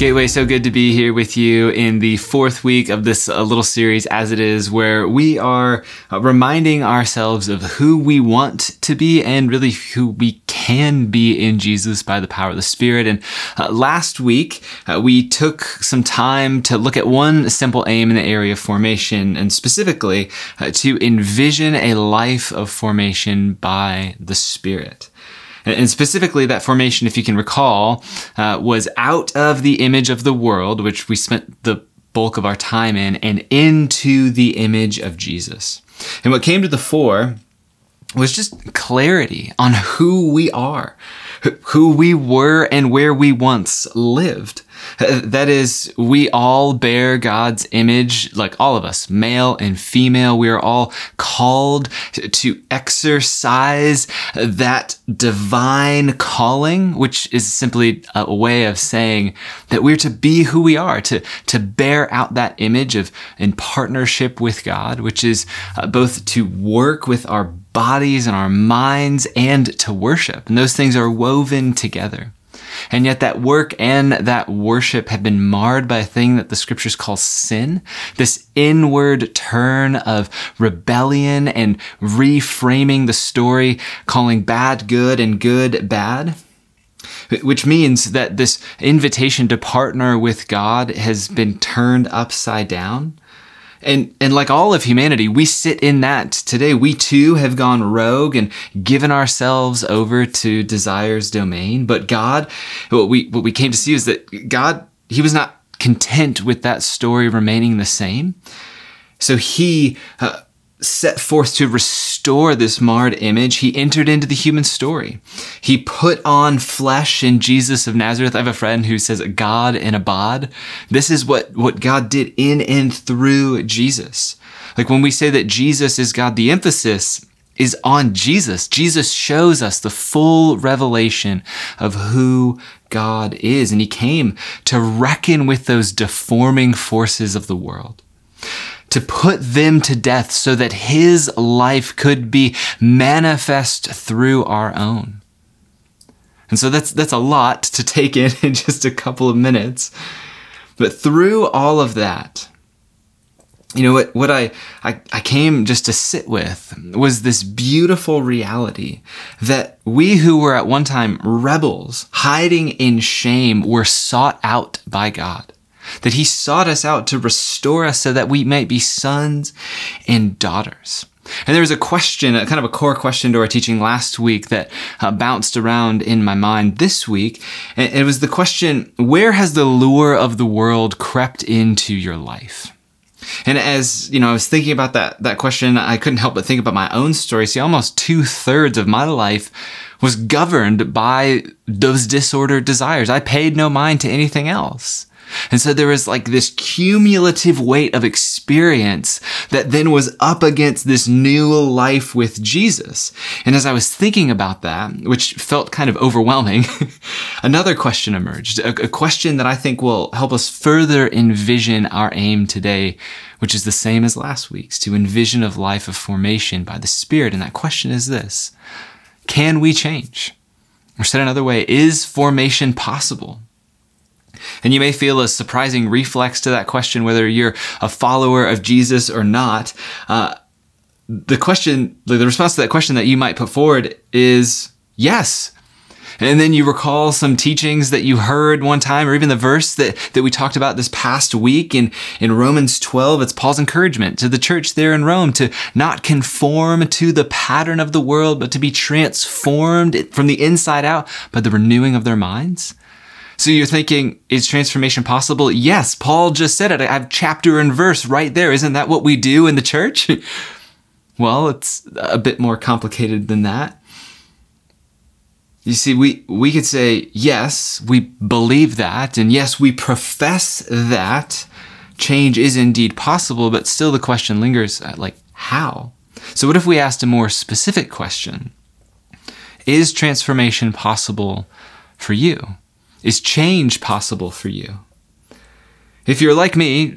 Gateway, so good to be here with you in the fourth week of this uh, little series as it is, where we are uh, reminding ourselves of who we want to be and really who we can be in Jesus by the power of the Spirit. And uh, last week, uh, we took some time to look at one simple aim in the area of formation and specifically uh, to envision a life of formation by the Spirit. And specifically, that formation, if you can recall, uh, was out of the image of the world, which we spent the bulk of our time in, and into the image of Jesus. And what came to the fore was just clarity on who we are, who we were, and where we once lived. That is, we all bear God's image, like all of us, male and female. We are all called to exercise that divine calling, which is simply a way of saying that we're to be who we are, to, to bear out that image of in partnership with God, which is uh, both to work with our bodies and our minds and to worship. And those things are woven together. And yet that work and that worship have been marred by a thing that the scriptures call sin. This inward turn of rebellion and reframing the story, calling bad good and good bad. Which means that this invitation to partner with God has been turned upside down. And, and like all of humanity, we sit in that today. We too have gone rogue and given ourselves over to desire's domain. But God, what we, what we came to see is that God, He was not content with that story remaining the same. So He, uh, set forth to restore this marred image, he entered into the human story. He put on flesh in Jesus of Nazareth. I have a friend who says God in a bod. This is what, what God did in and through Jesus. Like when we say that Jesus is God, the emphasis is on Jesus. Jesus shows us the full revelation of who God is. And he came to reckon with those deforming forces of the world to put them to death so that his life could be manifest through our own. And so that's, that's a lot to take in in just a couple of minutes. But through all of that, you know what, what I, I, I came just to sit with was this beautiful reality that we who were at one time rebels, hiding in shame, were sought out by God that he sought us out to restore us so that we might be sons and daughters. And there was a question, a kind of a core question to our teaching last week that uh, bounced around in my mind this week. And it was the question, where has the lure of the world crept into your life? And as, you know, I was thinking about that, that question, I couldn't help but think about my own story. See, almost two thirds of my life was governed by those disordered desires. I paid no mind to anything else. And so there was like this cumulative weight of experience that then was up against this new life with Jesus. And as I was thinking about that, which felt kind of overwhelming, another question emerged, a, a question that I think will help us further envision our aim today, which is the same as last week's, to envision a life of formation by the Spirit. And that question is this, can we change? Or said another way, is formation possible? And you may feel a surprising reflex to that question, whether you're a follower of Jesus or not. Uh, the question, the response to that question that you might put forward is yes. And then you recall some teachings that you heard one time, or even the verse that, that we talked about this past week in, in Romans 12. It's Paul's encouragement to the church there in Rome to not conform to the pattern of the world, but to be transformed from the inside out by the renewing of their minds. So you're thinking, is transformation possible? Yes, Paul just said it. I have chapter and verse right there. Isn't that what we do in the church? well, it's a bit more complicated than that. You see, we, we could say, yes, we believe that, and yes, we profess that change is indeed possible, but still the question lingers like, how? So, what if we asked a more specific question? Is transformation possible for you? Is change possible for you? If you're like me,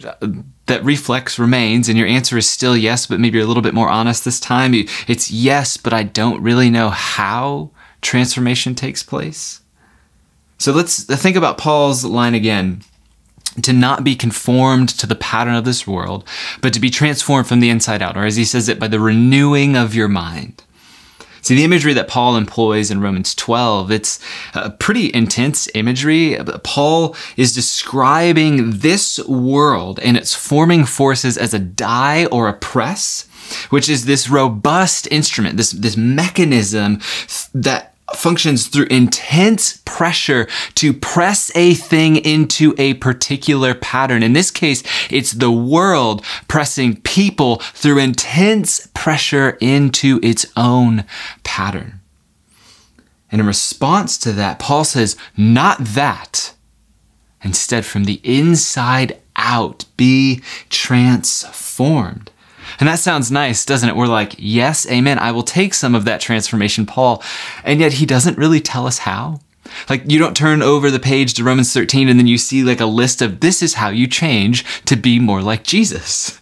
that reflex remains and your answer is still yes, but maybe you're a little bit more honest this time. It's yes, but I don't really know how transformation takes place. So let's think about Paul's line again to not be conformed to the pattern of this world, but to be transformed from the inside out, or as he says it, by the renewing of your mind. See, the imagery that Paul employs in Romans 12, it's a pretty intense imagery. Paul is describing this world and its forming forces as a die or a press, which is this robust instrument, this, this mechanism that functions through intense pressure to press a thing into a particular pattern. In this case, it's the world pressing people through intense pressure into its own pattern. And in response to that, Paul says, not that. Instead, from the inside out, be transformed. And that sounds nice, doesn't it? We're like, yes, amen. I will take some of that transformation, Paul. And yet he doesn't really tell us how. Like you don't turn over the page to Romans 13 and then you see like a list of this is how you change to be more like Jesus.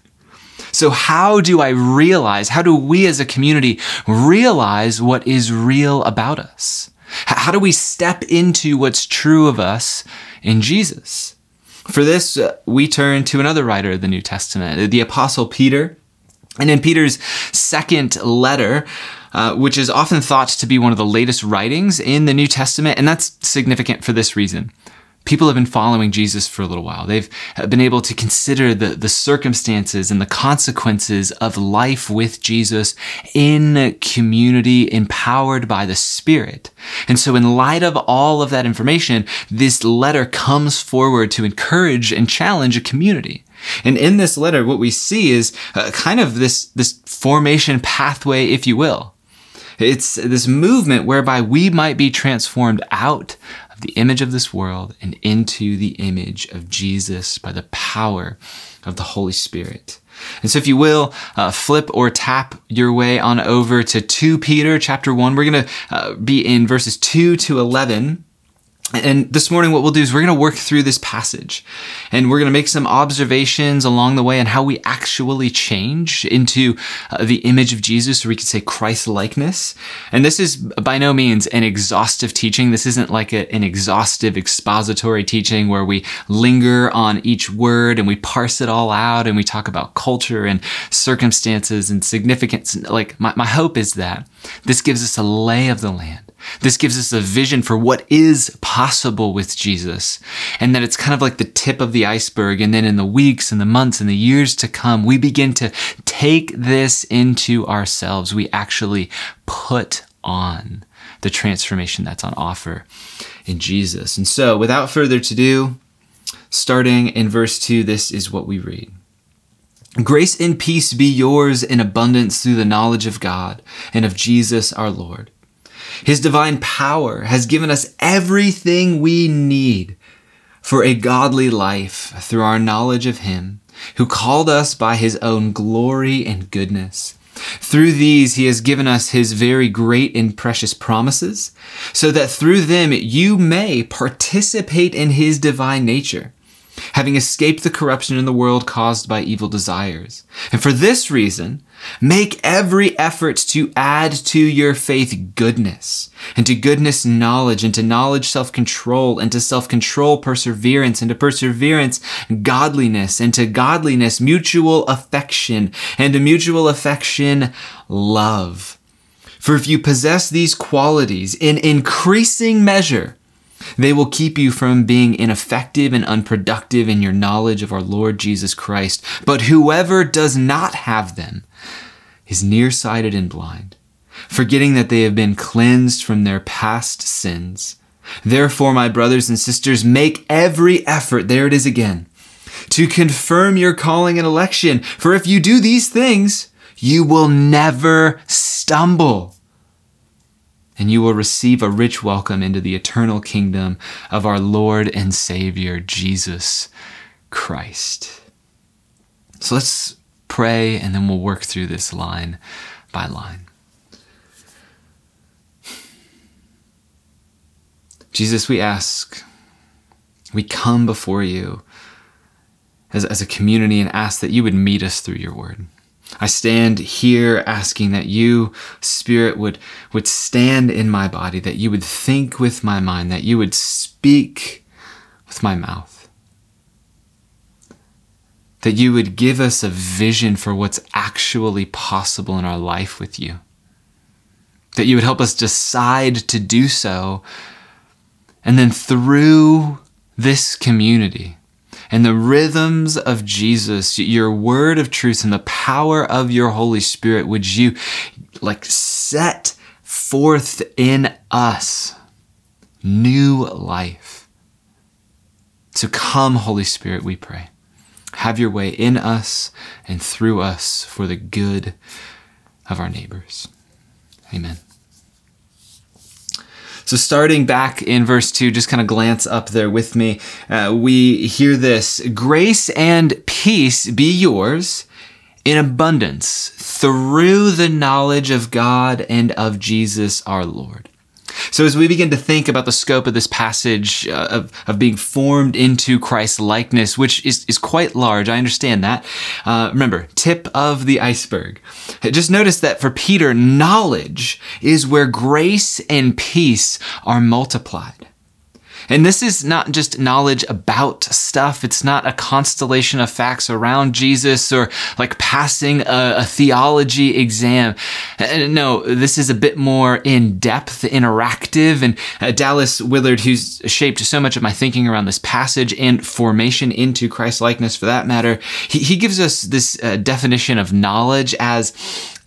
So how do I realize, how do we as a community realize what is real about us? How do we step into what's true of us in Jesus? For this, uh, we turn to another writer of the New Testament, the Apostle Peter. And in Peter's second letter, uh, which is often thought to be one of the latest writings in the New Testament, and that's significant for this reason. People have been following Jesus for a little while. They've been able to consider the, the circumstances and the consequences of life with Jesus in community empowered by the Spirit. And so in light of all of that information, this letter comes forward to encourage and challenge a community. And in this letter, what we see is uh, kind of this, this formation pathway, if you will. It's this movement whereby we might be transformed out of the image of this world and into the image of Jesus by the power of the Holy Spirit. And so if you will, uh, flip or tap your way on over to 2 Peter chapter 1. We're going to uh, be in verses 2 to 11. And this morning, what we'll do is we're going to work through this passage and we're going to make some observations along the way on how we actually change into uh, the image of Jesus, or we could say Christ likeness. And this is by no means an exhaustive teaching. This isn't like a, an exhaustive expository teaching where we linger on each word and we parse it all out and we talk about culture and circumstances and significance. Like my, my hope is that this gives us a lay of the land this gives us a vision for what is possible with Jesus, and that it's kind of like the tip of the iceberg. And then in the weeks and the months and the years to come, we begin to take this into ourselves. We actually put on the transformation that's on offer in Jesus. And so, without further ado, starting in verse 2, this is what we read. Grace and peace be yours in abundance through the knowledge of God and of Jesus our Lord his divine power has given us everything we need for a godly life through our knowledge of Him, who called us by His own glory and goodness. Through these, He has given us His very great and precious promises, so that through them you may participate in His divine nature having escaped the corruption in the world caused by evil desires. And for this reason, make every effort to add to your faith goodness, and to goodness knowledge, and to knowledge self-control, and to self-control perseverance, and to perseverance godliness, and to godliness mutual affection, and to mutual affection love. For if you possess these qualities in increasing measure, they will keep you from being ineffective and unproductive in your knowledge of our Lord Jesus Christ. But whoever does not have them is nearsighted and blind, forgetting that they have been cleansed from their past sins. Therefore, my brothers and sisters, make every effort, there it is again, to confirm your calling and election. For if you do these things, you will never stumble and you will receive a rich welcome into the eternal kingdom of our Lord and Savior, Jesus Christ. So let's pray and then we'll work through this line by line. Jesus, we ask, we come before you as, as a community and ask that you would meet us through your word. I stand here asking that you, Spirit, would, would stand in my body, that you would think with my mind, that you would speak with my mouth. that you would give us a vision for what's actually possible in our life with you. That you would help us decide to do so. And then through this community and the rhythms of Jesus, your word of truth and the power of your Holy Spirit, would you like set forth in us new life. So come, Holy Spirit, we pray. Have your way in us and through us for the good of our neighbors. Amen. So, starting back in verse 2, just kind of glance up there with me. Uh, we hear this Grace and peace be yours in abundance through the knowledge of God and of Jesus our Lord. So, as we begin to think about the scope of this passage uh, of, of being formed into Christ's likeness, which is, is quite large, I understand that. Uh, remember, tip of the iceberg. Just notice that for Peter, knowledge is where grace and peace are multiplied. And this is not just knowledge about stuff. It's not a constellation of facts around Jesus or like passing a, a theology exam. Uh, no, this is a bit more in depth, interactive. And uh, Dallas Willard, who's shaped so much of my thinking around this passage and formation into Christ likeness for that matter, he, he gives us this uh, definition of knowledge as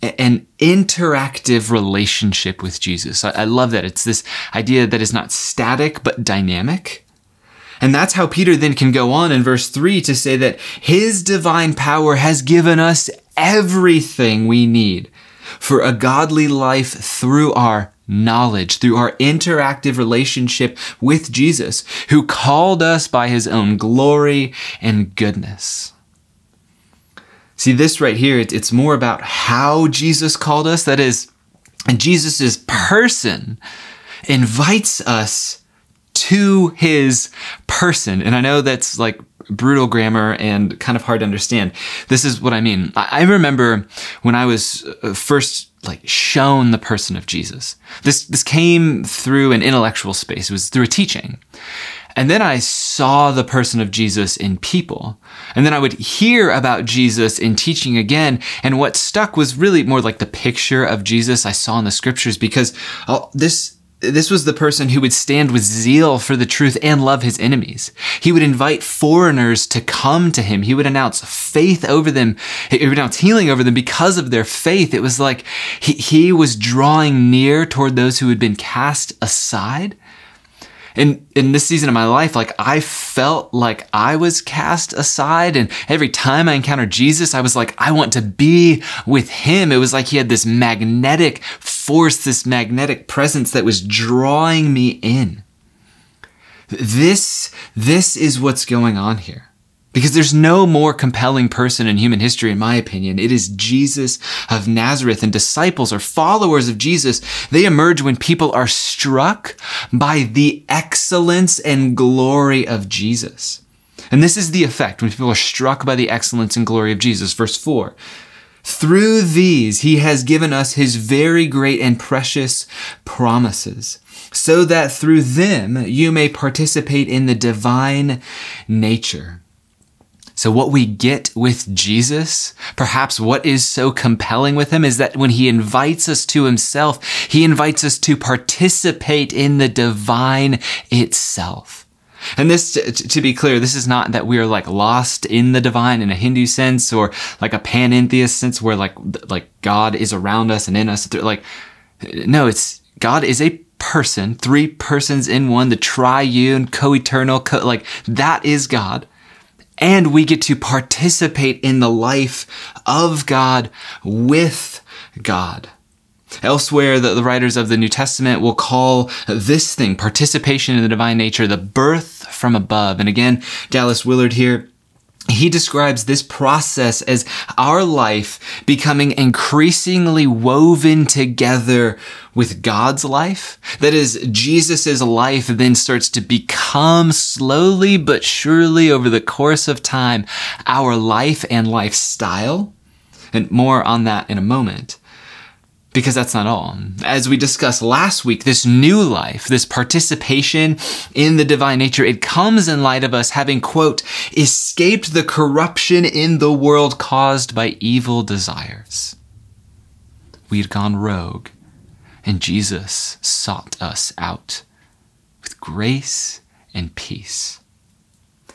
an interactive relationship with Jesus. I, I love that. It's this idea that is not static, but dynamic. And that's how Peter then can go on in verse 3 to say that his divine power has given us everything we need for a godly life through our knowledge, through our interactive relationship with Jesus, who called us by his own glory and goodness. See, this right here, it's more about how Jesus called us. That is, Jesus' person invites us to his person. And I know that's like brutal grammar and kind of hard to understand. This is what I mean. I remember when I was uh, first like shown the person of Jesus. This this came through an intellectual space. It was through a teaching. And then I saw the person of Jesus in people. And then I would hear about Jesus in teaching again. And what stuck was really more like the picture of Jesus I saw in the scriptures because oh, this this was the person who would stand with zeal for the truth and love his enemies. He would invite foreigners to come to him. He would announce faith over them. He would announce healing over them because of their faith. It was like he, he was drawing near toward those who had been cast aside in in this season of my life like i felt like i was cast aside and every time i encountered jesus i was like i want to be with him. It was like he had this magnetic force this magnetic presence that was drawing me in. This this is what's going on here because there's no more compelling person in human history, in my opinion. It is Jesus of Nazareth and disciples or followers of Jesus. They emerge when people are struck by the excellence and glory of Jesus. And this is the effect when people are struck by the excellence and glory of Jesus. Verse 4. Through these, he has given us his very great and precious promises, so that through them you may participate in the divine nature so, what we get with Jesus, perhaps what is so compelling with him, is that when he invites us to himself, he invites us to participate in the divine itself. And this, to be clear, this is not that we are like lost in the divine in a Hindu sense or like a panentheist sense where like, like God is around us and in us. Like, no, it's God is a person, three persons in one, the triune, co-eternal, co- like that is God and we get to participate in the life of God with God. Elsewhere, the, writers of the New Testament will call this thing, participation in the divine nature, the birth from above. And again, Dallas Willard here he describes this process as our life becoming increasingly woven together with God's life. That is, Jesus' life then starts to become slowly but surely over the course of time our life and lifestyle. And more on that in a moment. Because that's not all. As we discussed last week, this new life, this participation in the divine nature, it comes in light of us having, quote, escaped the corruption in the world caused by evil desires. We'd gone rogue, and Jesus sought us out with grace and peace.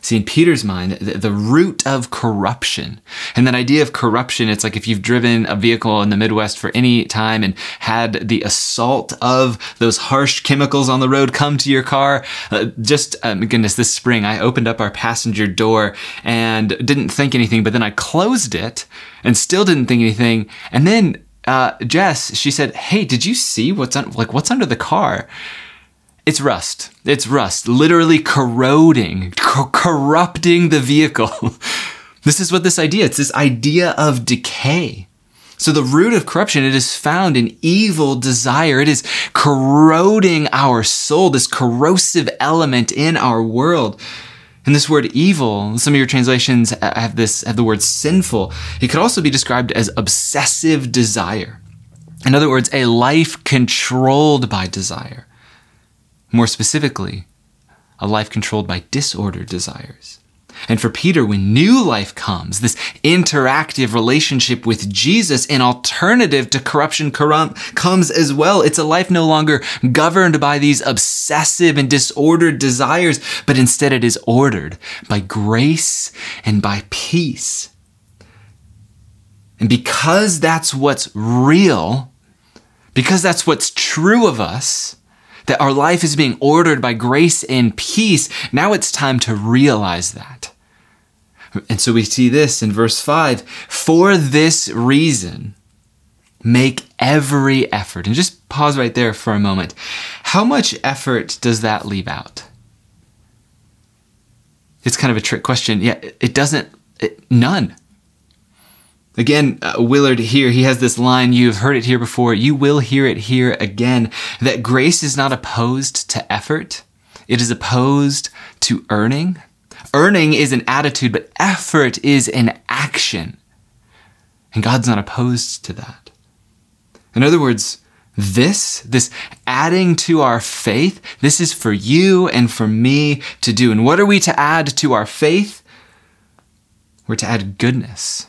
See, in Peter's mind, the, the, root of corruption, and that idea of corruption, it's like if you've driven a vehicle in the Midwest for any time and had the assault of those harsh chemicals on the road come to your car. Uh, just, um, goodness, this spring, I opened up our passenger door and didn't think anything, but then I closed it and still didn't think anything. And then, uh, Jess, she said, Hey, did you see what's like, what's under the car? It's rust. It's rust, literally corroding, co- corrupting the vehicle. this is what this idea, it's this idea of decay. So the root of corruption, it is found in evil desire. It is corroding our soul, this corrosive element in our world. And this word evil, some of your translations have this, have the word sinful. It could also be described as obsessive desire. In other words, a life controlled by desire. More specifically, a life controlled by disordered desires. And for Peter, when new life comes, this interactive relationship with Jesus, an alternative to corruption comes as well. It's a life no longer governed by these obsessive and disordered desires, but instead it is ordered by grace and by peace. And because that's what's real, because that's what's true of us, that our life is being ordered by grace and peace, now it's time to realize that. And so we see this in verse 5 For this reason, make every effort. And just pause right there for a moment. How much effort does that leave out? It's kind of a trick question. Yeah, it doesn't, it, none. Again, uh, Willard here, he has this line, you've heard it here before, you will hear it here again, that grace is not opposed to effort, it is opposed to earning. Earning is an attitude, but effort is an action. And God's not opposed to that. In other words, this, this adding to our faith, this is for you and for me to do. And what are we to add to our faith? We're to add goodness.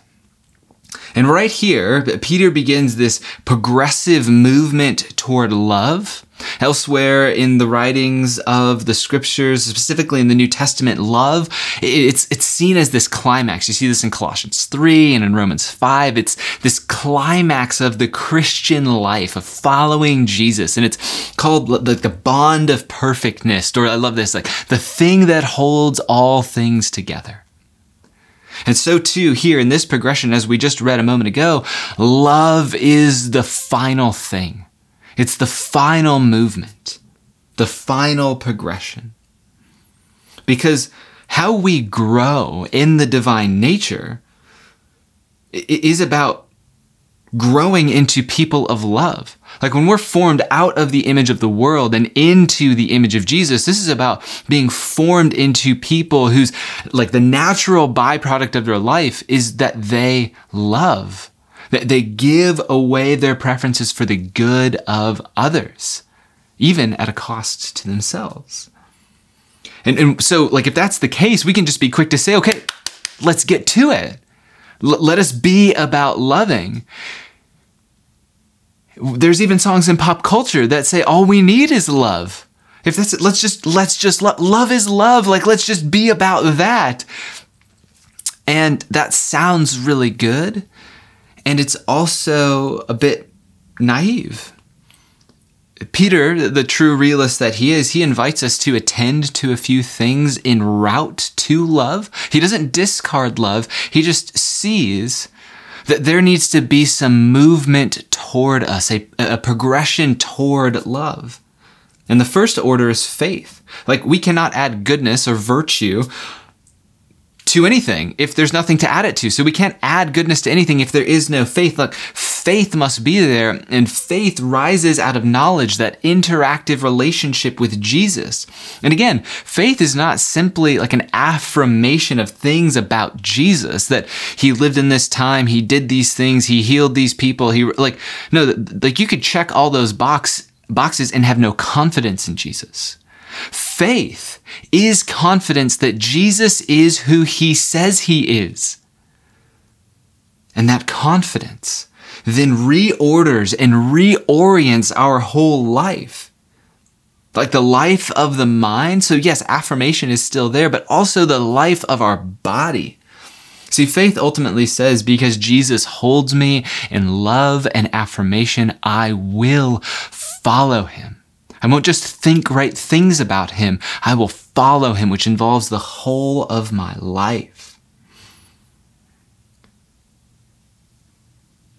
And right here, Peter begins this progressive movement toward love. Elsewhere in the writings of the scriptures, specifically in the New Testament, love, it's, it's seen as this climax. You see this in Colossians 3 and in Romans 5. It's this climax of the Christian life, of following Jesus. And it's called like the bond of perfectness, or I love this, like the thing that holds all things together. And so too here in this progression, as we just read a moment ago, love is the final thing. It's the final movement, the final progression. Because how we grow in the divine nature is about growing into people of love. Like when we're formed out of the image of the world and into the image of Jesus, this is about being formed into people whose, like the natural byproduct of their life is that they love, that they give away their preferences for the good of others, even at a cost to themselves. And, and so, like, if that's the case, we can just be quick to say, okay, let's get to it. L- let us be about loving. There's even songs in pop culture that say all we need is love. If that's it, let's just let's just love. Love is love. Like let's just be about that. And that sounds really good, and it's also a bit naive. Peter, the true realist that he is, he invites us to attend to a few things en route to love. He doesn't discard love, he just sees that there needs to be some movement toward us, a, a progression toward love. And the first order is faith. Like we cannot add goodness or virtue to anything if there's nothing to add it to. So we can't add goodness to anything if there is no faith. Like faith must be there, and faith rises out of knowledge, that interactive relationship with Jesus. And again, faith is not simply like an affirmation of things about Jesus, that he lived in this time, he did these things, he healed these people, he, like, no, like you could check all those box, boxes and have no confidence in Jesus. Faith is confidence that Jesus is who he says he is. And that confidence then reorders and reorients our whole life. Like the life of the mind. So, yes, affirmation is still there, but also the life of our body. See, faith ultimately says, because Jesus holds me in love and affirmation, I will follow him. I won't just think right things about him. I will follow him, which involves the whole of my life.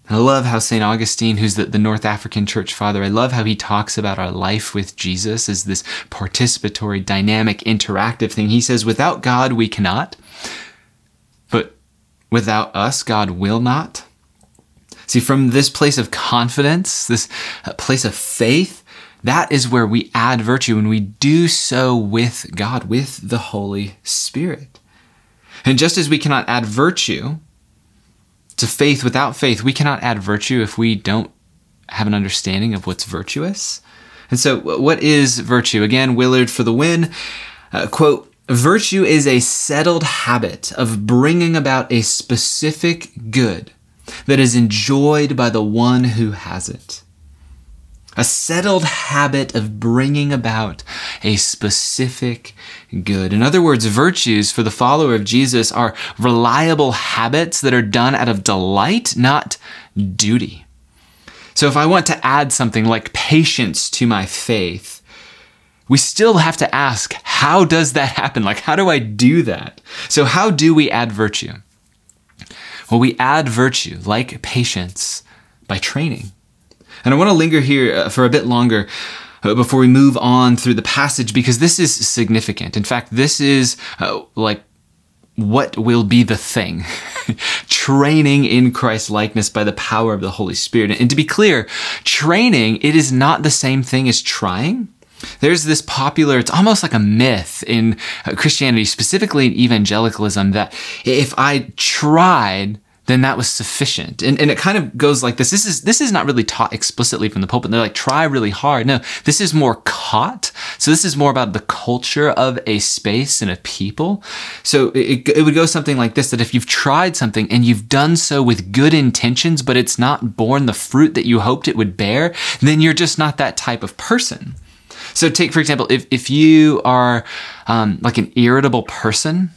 I love how St. Augustine, who's the, the North African church father, I love how he talks about our life with Jesus as this participatory, dynamic, interactive thing. He says, without God, we cannot, but without us, God will not. See, from this place of confidence, this uh, place of faith, that is where we add virtue and we do so with God, with the Holy Spirit. And just as we cannot add virtue to faith without faith, we cannot add virtue if we don't have an understanding of what's virtuous. And so, what is virtue? Again, Willard for the win. Uh, quote, Virtue is a settled habit of bringing about a specific good that is enjoyed by the one who has it a settled habit of bringing about a specific good. In other words, virtues for the follower of Jesus are reliable habits that are done out of delight, not duty. So if I want to add something like patience to my faith, we still have to ask, how does that happen? Like, how do I do that? So, how do we add virtue? Well, we add virtue, like patience, by training. And I want to linger here uh, for a bit longer uh, before we move on through the passage because this is significant. In fact, this is uh, like what will be the thing? Training in christ likeness by the power of the holy spirit. And to be clear training it is not the same thing as trying. There's this popular it's almost like a myth in uh, christianity specifically in evangelicalism that if i tried then that was sufficient. And, and it kind of goes like this. This is, this is not really taught explicitly from the pulpit. They're like, try really hard. No, this is more caught. So this is more about the culture of a space and a people. So it, it would go something like this, that if you've tried something and you've done so with good intentions, but it's not borne the fruit that you hoped it would bear, then you're just not that type of person. So take, for example, if, if you are um, like an irritable person,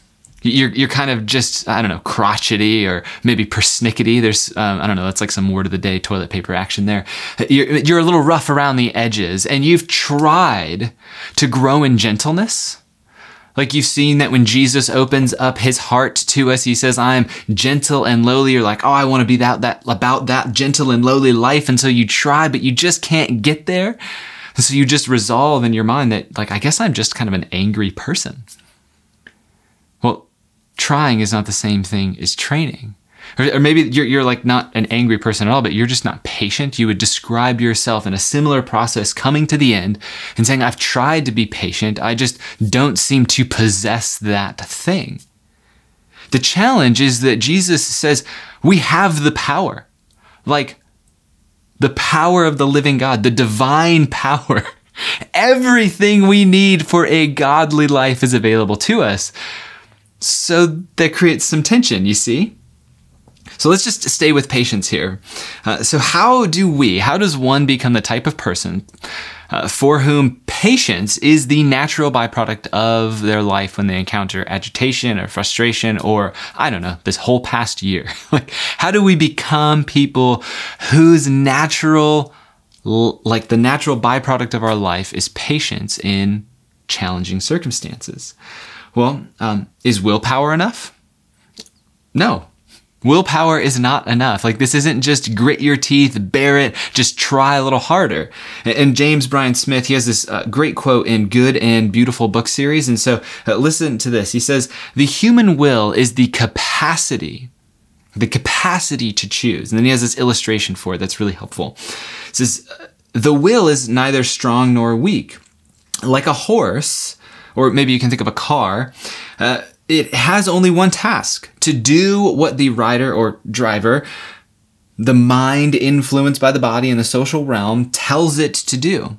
you're you're kind of just I don't know crotchety or maybe persnickety. There's um, I don't know that's like some word of the day toilet paper action there. You're you're a little rough around the edges, and you've tried to grow in gentleness. Like you've seen that when Jesus opens up his heart to us, he says, I am gentle and lowly. You're like, oh, I want to be that, that, about that gentle and lowly life. And so you try, but you just can't get there. And so you just resolve in your mind that, like, I guess I'm just kind of an angry person trying is not the same thing as training. Or, maybe you're, you're like not an angry person at all, but you're just not patient. You would describe yourself in a similar process coming to the end and saying, I've tried to be patient. I just don't seem to possess that thing. The challenge is that Jesus says we have the power, like the power of the living God, the divine power. Everything we need for a godly life is available to us. So that creates some tension, you see? So let's just stay with patience here. Uh, so, how do we, how does one become the type of person uh, for whom patience is the natural byproduct of their life when they encounter agitation or frustration or, I don't know, this whole past year? like, how do we become people whose natural, like the natural byproduct of our life is patience in challenging circumstances? Well, um, is willpower enough? No. Willpower is not enough. Like this isn't just grit your teeth, bear it, just try a little harder. And James Bryan Smith, he has this uh, great quote in Good and Beautiful book series. And so uh, listen to this. He says, the human will is the capacity the capacity to choose. And then he has this illustration for it that's really helpful. It says, The will is neither strong nor weak. Like a horse, or maybe you can think of a car, uh, it has only one task to do what the rider or driver, the mind influenced by the body in the social realm, tells it to do.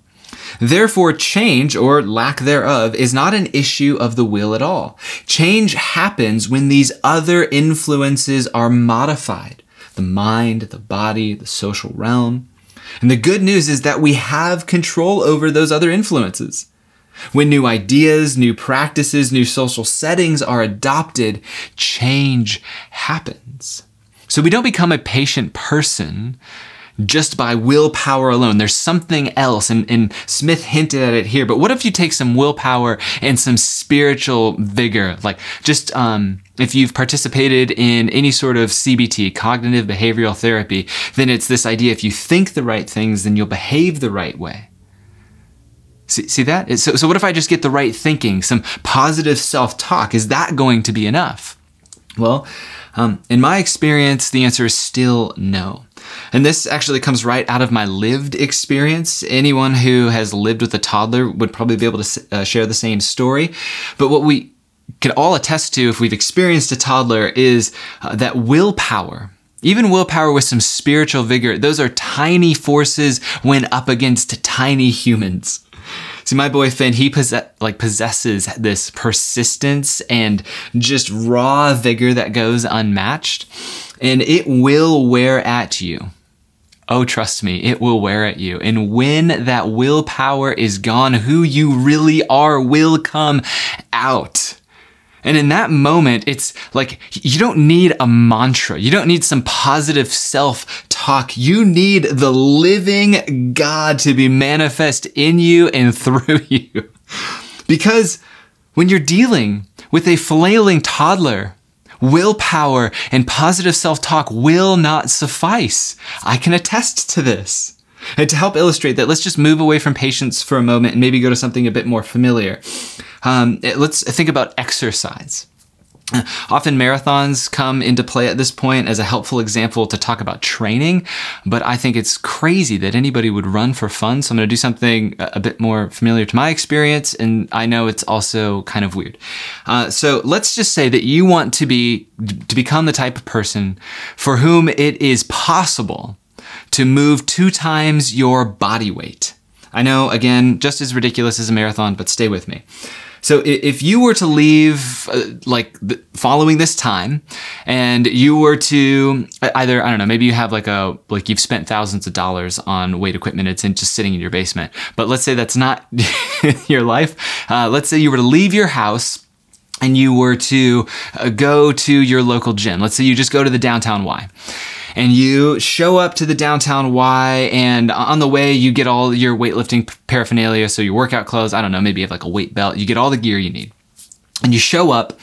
Therefore, change or lack thereof is not an issue of the will at all. Change happens when these other influences are modified the mind, the body, the social realm. And the good news is that we have control over those other influences. When new ideas, new practices, new social settings are adopted, change happens. So we don't become a patient person just by willpower alone. There's something else, and, and Smith hinted at it here. But what if you take some willpower and some spiritual vigor? Like just um, if you've participated in any sort of CBT, cognitive behavioral therapy, then it's this idea if you think the right things, then you'll behave the right way. See, see that? So, so what if I just get the right thinking, some positive self talk? Is that going to be enough? Well, um, in my experience, the answer is still no. And this actually comes right out of my lived experience. Anyone who has lived with a toddler would probably be able to uh, share the same story. But what we can all attest to if we've experienced a toddler is uh, that willpower, even willpower with some spiritual vigor, those are tiny forces when up against tiny humans. See, my boy Finn, he possess, like possesses this persistence and just raw vigor that goes unmatched, and it will wear at you. Oh, trust me, it will wear at you. And when that willpower is gone, who you really are will come out. And in that moment, it's like you don't need a mantra. You don't need some positive self talk. You need the living God to be manifest in you and through you. Because when you're dealing with a flailing toddler, willpower and positive self talk will not suffice. I can attest to this. And to help illustrate that, let's just move away from patience for a moment and maybe go to something a bit more familiar. Um, let's think about exercise. Often marathons come into play at this point as a helpful example to talk about training, but I think it's crazy that anybody would run for fun. So I'm going to do something a bit more familiar to my experience, and I know it's also kind of weird. Uh, so let's just say that you want to be to become the type of person for whom it is possible to move two times your body weight. I know, again, just as ridiculous as a marathon, but stay with me. So if you were to leave uh, like following this time and you were to either, I don't know, maybe you have like a, like you've spent thousands of dollars on weight equipment. It's in just sitting in your basement. But let's say that's not your life. Uh, let's say you were to leave your house and you were to uh, go to your local gym. Let's say you just go to the downtown Y and you show up to the downtown Y, and on the way, you get all your weightlifting paraphernalia. So your workout clothes, I don't know, maybe you have like a weight belt, you get all the gear you need. And you show up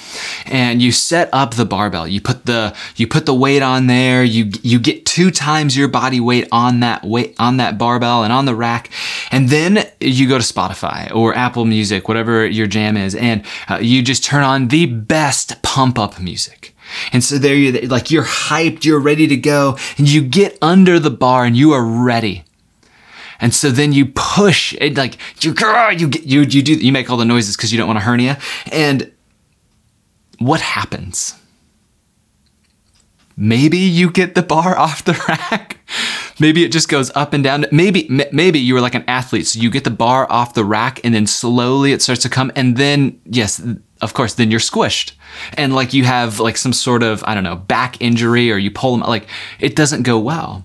and you set up the barbell. You put the you put the weight on there. You you get two times your body weight on that weight on that barbell and on the rack. And then you go to spotify or apple music whatever your jam is and uh, you just turn on the best pump up music and so there you like you're hyped, you're ready to go, and you get under the bar and you are ready. And so then you push it like you you get you you do you make all the noises because you don't want a hernia. And what happens? Maybe you get the bar off the rack. Maybe it just goes up and down. Maybe maybe you were like an athlete, so you get the bar off the rack and then slowly it starts to come and then yes, of course, then you're squished. And like you have like some sort of, I don't know, back injury or you pull them like it doesn't go well.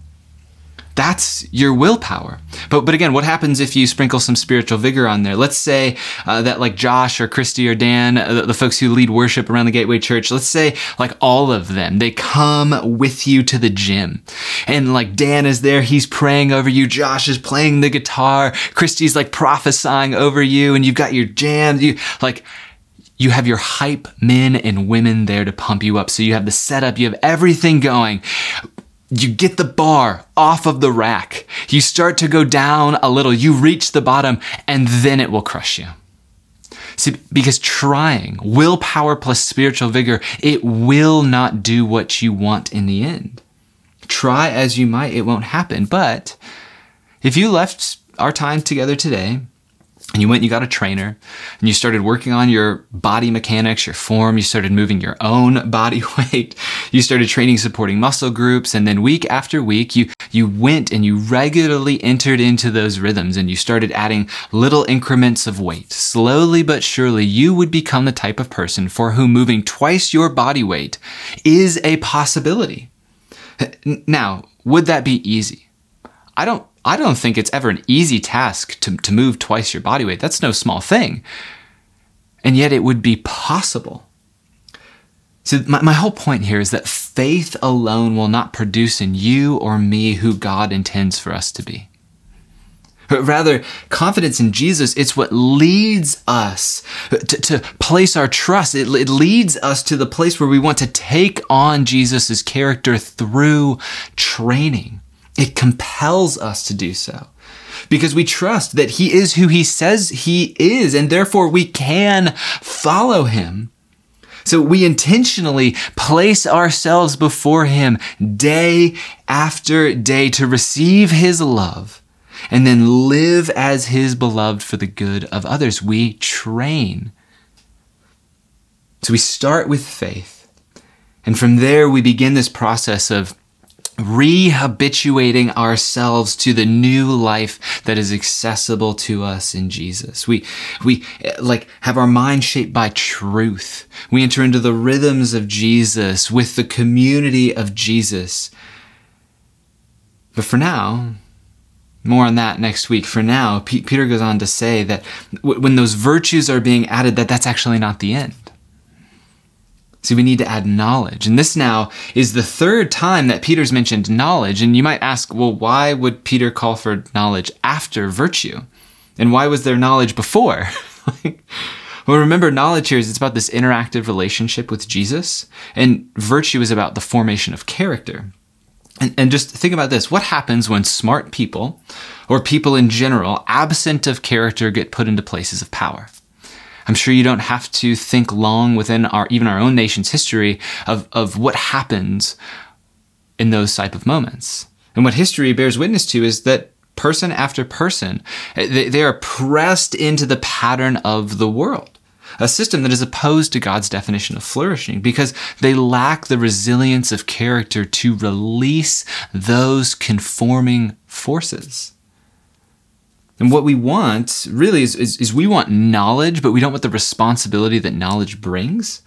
That's your willpower. But but again, what happens if you sprinkle some spiritual vigor on there? Let's say uh, that like Josh or Christy or Dan, uh, the, the folks who lead worship around the Gateway Church, let's say like all of them, they come with you to the gym, and like Dan is there, he's praying over you. Josh is playing the guitar. Christy's like prophesying over you, and you've got your jams. You like you have your hype men and women there to pump you up. So you have the setup, you have everything going you get the bar off of the rack. You start to go down a little. You reach the bottom and then it will crush you. See, because trying, willpower plus spiritual vigor, it will not do what you want in the end. Try as you might, it won't happen. But if you left our time together today and you went and you got a trainer and you started working on your body mechanics, your form, you started moving your own body weight, you started training supporting muscle groups, and then week after week you you went and you regularly entered into those rhythms and you started adding little increments of weight. Slowly but surely you would become the type of person for whom moving twice your body weight is a possibility. Now, would that be easy? I don't I don't think it's ever an easy task to, to move twice your body weight. That's no small thing. And yet it would be possible. So, my, my whole point here is that faith alone will not produce in you or me who God intends for us to be. But rather, confidence in Jesus, it's what leads us to, to place our trust. It, it leads us to the place where we want to take on Jesus' character through training. It compels us to do so because we trust that he is who he says he is, and therefore we can follow him. So we intentionally place ourselves before him day after day to receive his love and then live as his beloved for the good of others. We train. So we start with faith. And from there, we begin this process of rehabituating ourselves to the new life that is accessible to us in Jesus. We, we like have our mind shaped by truth. We enter into the rhythms of Jesus with the community of Jesus. But for now, more on that next week. For now, P- Peter goes on to say that w- when those virtues are being added, that that's actually not the end. See, we need to add knowledge. And this now is the third time that Peter's mentioned knowledge. And you might ask, well, why would Peter call for knowledge after virtue? And why was there knowledge before? well, remember, knowledge here is it's about this interactive relationship with Jesus, and virtue is about the formation of character. And, and just think about this what happens when smart people, or people in general, absent of character, get put into places of power? I'm sure you don't have to think long within our even our own nation's history of, of what happens in those type of moments. And what history bears witness to is that person after person, eh, they, they are pressed into the pattern of the world a system that is opposed to God's definition of flourishing because they lack the resilience of character to release those conforming forces. And what we want really is, is, is, we want knowledge, but we don't want the responsibility that knowledge brings.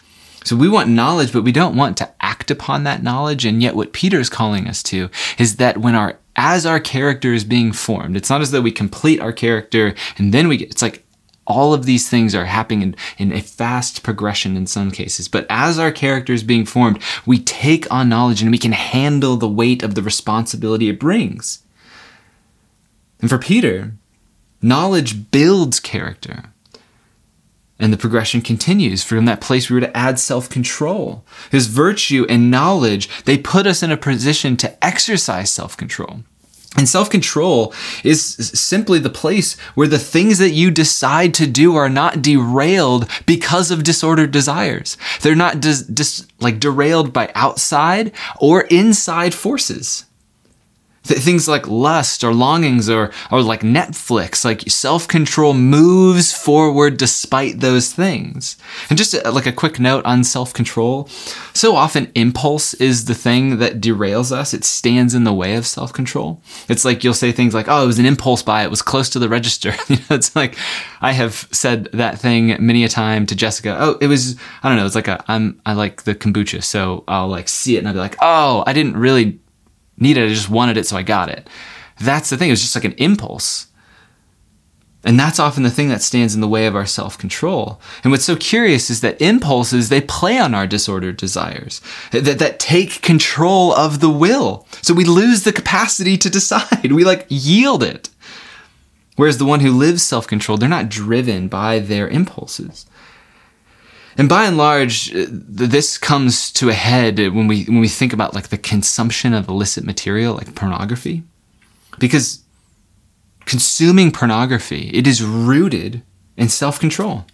So we want knowledge, but we don't want to act upon that knowledge. And yet what Peter is calling us to is that when our, as our character is being formed, it's not as though we complete our character and then we get, it's like all of these things are happening in, in a fast progression in some cases. But as our character is being formed, we take on knowledge and we can handle the weight of the responsibility it brings. And for Peter, Knowledge builds character. And the progression continues from that place we were to add self control. His virtue and knowledge, they put us in a position to exercise self control. And self control is simply the place where the things that you decide to do are not derailed because of disordered desires. They're not dis- dis- like derailed by outside or inside forces. Th- things like lust or longings or, or like Netflix, like self control moves forward despite those things. And just a, uh, like a quick note on self control. So often impulse is the thing that derails us. It stands in the way of self control. It's like you'll say things like, oh, it was an impulse buy. It was close to the register. it's like I have said that thing many a time to Jessica. Oh, it was, I don't know. It's like a, I'm, I like the kombucha. So I'll like see it and I'll be like, oh, I didn't really needed. I just wanted it, so I got it. That's the thing. It was just like an impulse. And that's often the thing that stands in the way of our self control. And what's so curious is that impulses, they play on our disordered desires, that, that take control of the will. So we lose the capacity to decide. We like yield it. Whereas the one who lives self controlled, they're not driven by their impulses. And by and large, uh, this comes to a head when we when we think about like the consumption of illicit material like pornography. Because consuming pornography, it is rooted in self-control.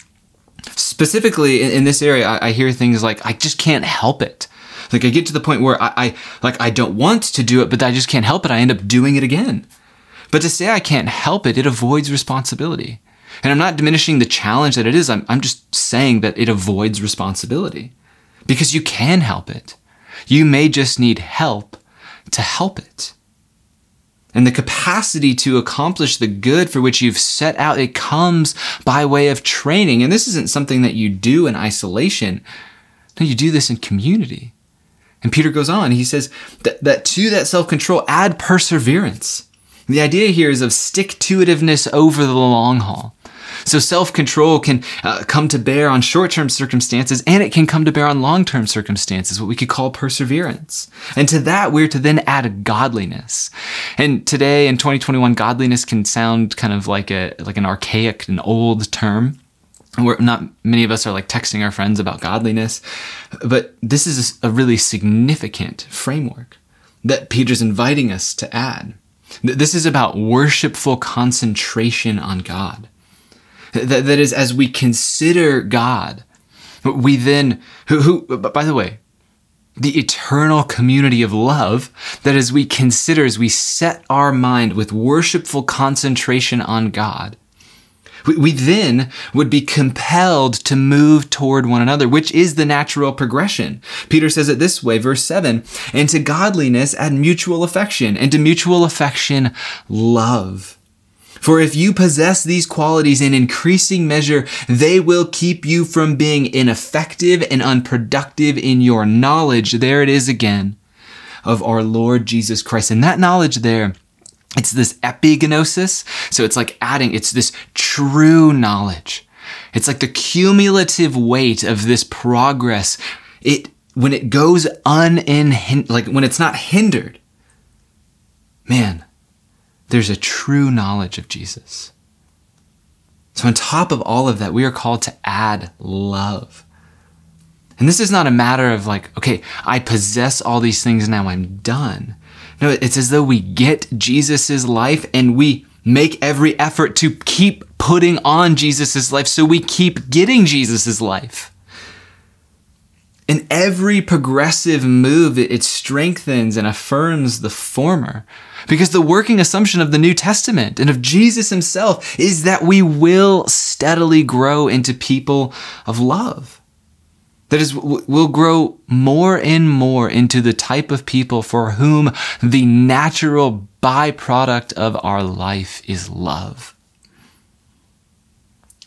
Specifically in, in this area, I, I, hear things like, I just can't help it. Like I get to the point where I, I, like, I don't want to do it, but I just can't help it. I end up doing it again. But to say I can't help it, it avoids responsibility. And I'm not diminishing the challenge that it is. I'm, I'm just saying that it avoids responsibility because you can help it. You may just need help to help it. And the capacity to accomplish the good for which you've set out, it comes by way of training. And this isn't something that you do in isolation. No, you do this in community. And Peter goes on, he says that, that to that self control, add perseverance. The idea here is of stick to itiveness over the long haul. So self control can uh, come to bear on short term circumstances and it can come to bear on long term circumstances, what we could call perseverance. And to that, we're to then add godliness. And today in 2021, godliness can sound kind of like a, like an archaic, an old term. We're not many of us are like texting our friends about godliness, but this is a really significant framework that Peter's inviting us to add. This is about worshipful concentration on God. That, that is, as we consider God, we then, who, who, by the way, the eternal community of love, that as we consider, as we set our mind with worshipful concentration on God, we, we then would be compelled to move toward one another, which is the natural progression. Peter says it this way, verse 7 And to godliness add mutual affection, and to mutual affection, love for if you possess these qualities in increasing measure, they will keep you from being ineffective and unproductive in your knowledge. There it is again of our Lord Jesus Christ. And that knowledge there, it's this epignosis. So it's like adding, it's this true knowledge. It's like the cumulative weight of this progress. It, when it goes unhindered, like when it's not hindered, man, there's a true knowledge of Jesus. So, on top of all of that, we are called to add love. And this is not a matter of like, okay, I possess all these things, now I'm done. No, it's as though we get Jesus' life and we make every effort to keep putting on Jesus' life so we keep getting Jesus' life. In every progressive move, it strengthens and affirms the former. Because the working assumption of the New Testament and of Jesus himself is that we will steadily grow into people of love. That is, we'll grow more and more into the type of people for whom the natural byproduct of our life is love.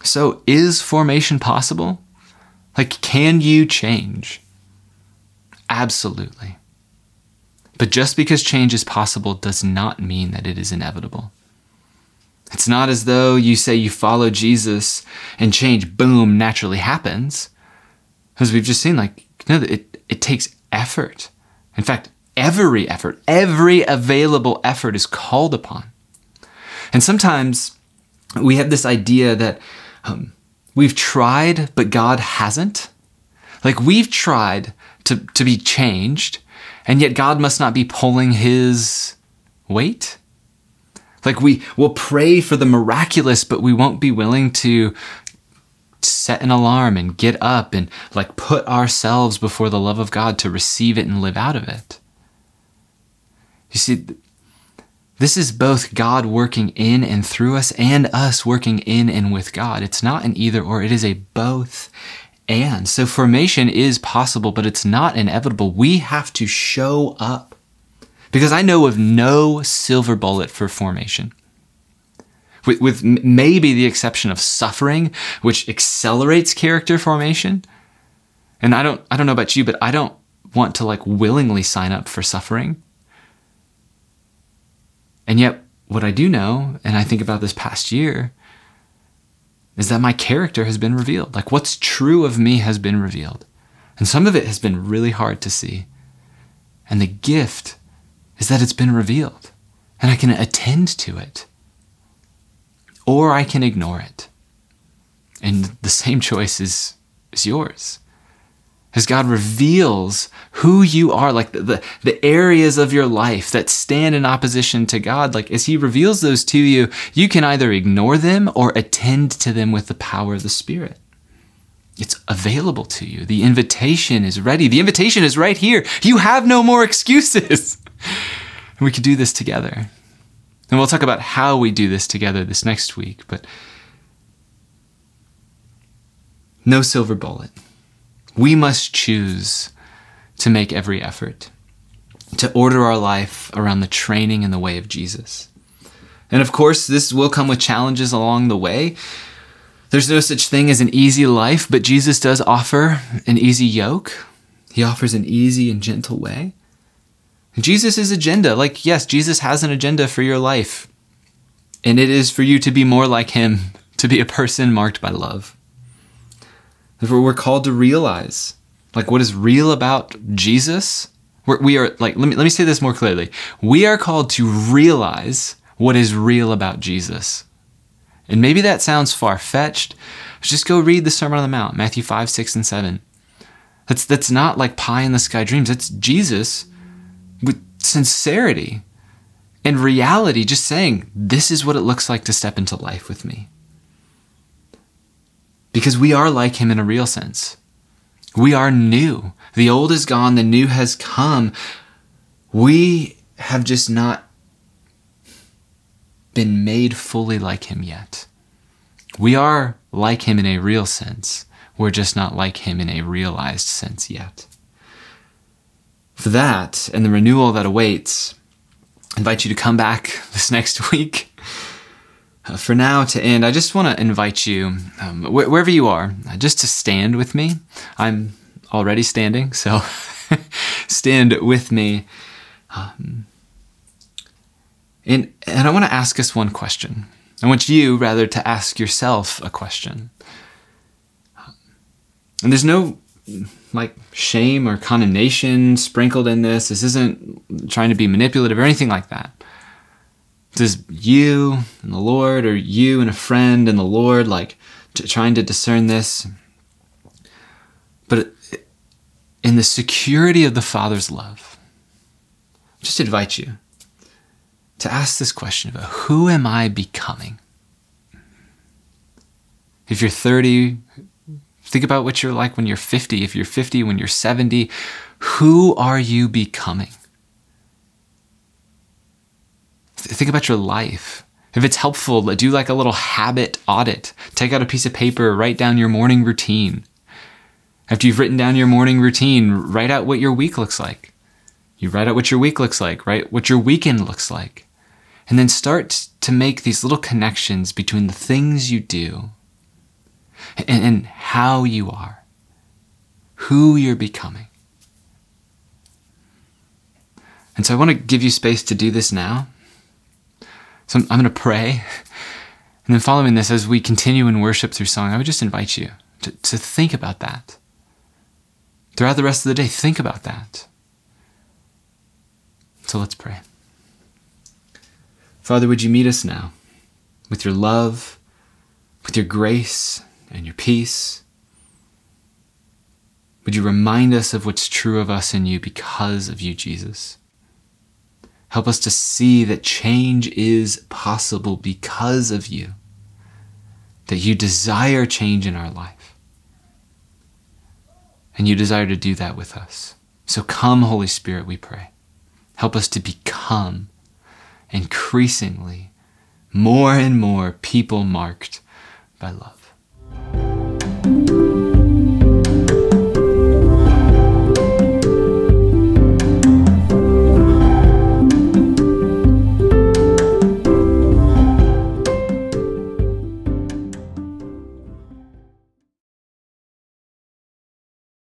So, is formation possible? Like, can you change? Absolutely. But just because change is possible does not mean that it is inevitable. It's not as though you say you follow Jesus and change, boom, naturally happens. As we've just seen, like, you know, it, it takes effort. In fact, every effort, every available effort is called upon. And sometimes we have this idea that um, we've tried, but God hasn't. Like we've tried to, to be changed, and yet God must not be pulling his weight. Like we will pray for the miraculous, but we won't be willing to set an alarm and get up and like put ourselves before the love of God to receive it and live out of it. You see, this is both God working in and through us and us working in and with God. It's not an either or, it is a both and. So formation is possible, but it's not inevitable. We have to show up. Because I know of no silver bullet for formation. With, with maybe the exception of suffering, which accelerates character formation. And I don't, I don't know about you, but I don't want to like willingly sign up for suffering. And yet, what I do know, and I think about this past year, is that my character has been revealed. Like what's true of me has been revealed. And some of it has been really hard to see. And the gift is that it's been revealed and I can attend to it. Or I can ignore it. And the same choice is, is yours as God reveals who you are, like the, the, the, areas of your life that stand in opposition to God, like as He reveals those to you, you can either ignore them or attend to them with the power of the Spirit. It's available to you. The invitation is ready. The invitation is right here. You have no more excuses. and we can do this together. And we'll talk about how we do this together this next week, but no silver bullet. We must choose to make every effort to order our life around the training and the way of Jesus. And of course, this will come with challenges along the way. There's no such thing as an easy life, but Jesus does offer an easy yoke. He offers an easy and gentle way. Jesus' agenda, like, yes, Jesus has an agenda for your life. And it is for you to be more like him, to be a person marked by love. We're called to realize, like, what is real about Jesus. We're, we are, like, let me, let me say this more clearly. We are called to realize what is real about Jesus. And maybe that sounds far fetched. Just go read the Sermon on the Mount, Matthew 5, 6, and 7. That's, that's not like pie in the sky dreams. That's Jesus with sincerity and reality, just saying, this is what it looks like to step into life with me. Because we are like him in a real sense. We are new. The old is gone, the new has come. We have just not been made fully like him yet. We are like him in a real sense. We're just not like him in a realized sense yet. For that and the renewal that awaits, I invite you to come back this next week. Uh, for now, to end, I just want to invite you, um, wh- wherever you are, uh, just to stand with me. I'm already standing, so stand with me. Um, and, and I want to ask us one question. I want you, rather, to ask yourself a question. And there's no like shame or condemnation sprinkled in this. This isn't trying to be manipulative or anything like that. Is you and the Lord, or you and a friend and the Lord, like t- trying to discern this. But in the security of the Father's love, I just invite you to ask this question about who am I becoming? If you're 30, think about what you're like when you're 50. If you're 50, when you're 70, who are you becoming? Think about your life. If it's helpful, do like a little habit audit. Take out a piece of paper, write down your morning routine. After you've written down your morning routine, write out what your week looks like. You write out what your week looks like, right? What your weekend looks like. And then start to make these little connections between the things you do and, and how you are, who you're becoming. And so I want to give you space to do this now. So I'm, going to pray. And then following this, as we continue in worship through song, I would just invite you to, to think about that. Throughout the rest of the day, think about that. So let's pray. Father, would you meet us now with your love, with your grace and your peace? Would you remind us of what's true of us in you because of you, Jesus? Help us to see that change is possible because of you, that you desire change in our life. And you desire to do that with us. So come, Holy Spirit, we pray. Help us to become increasingly more and more people marked by love.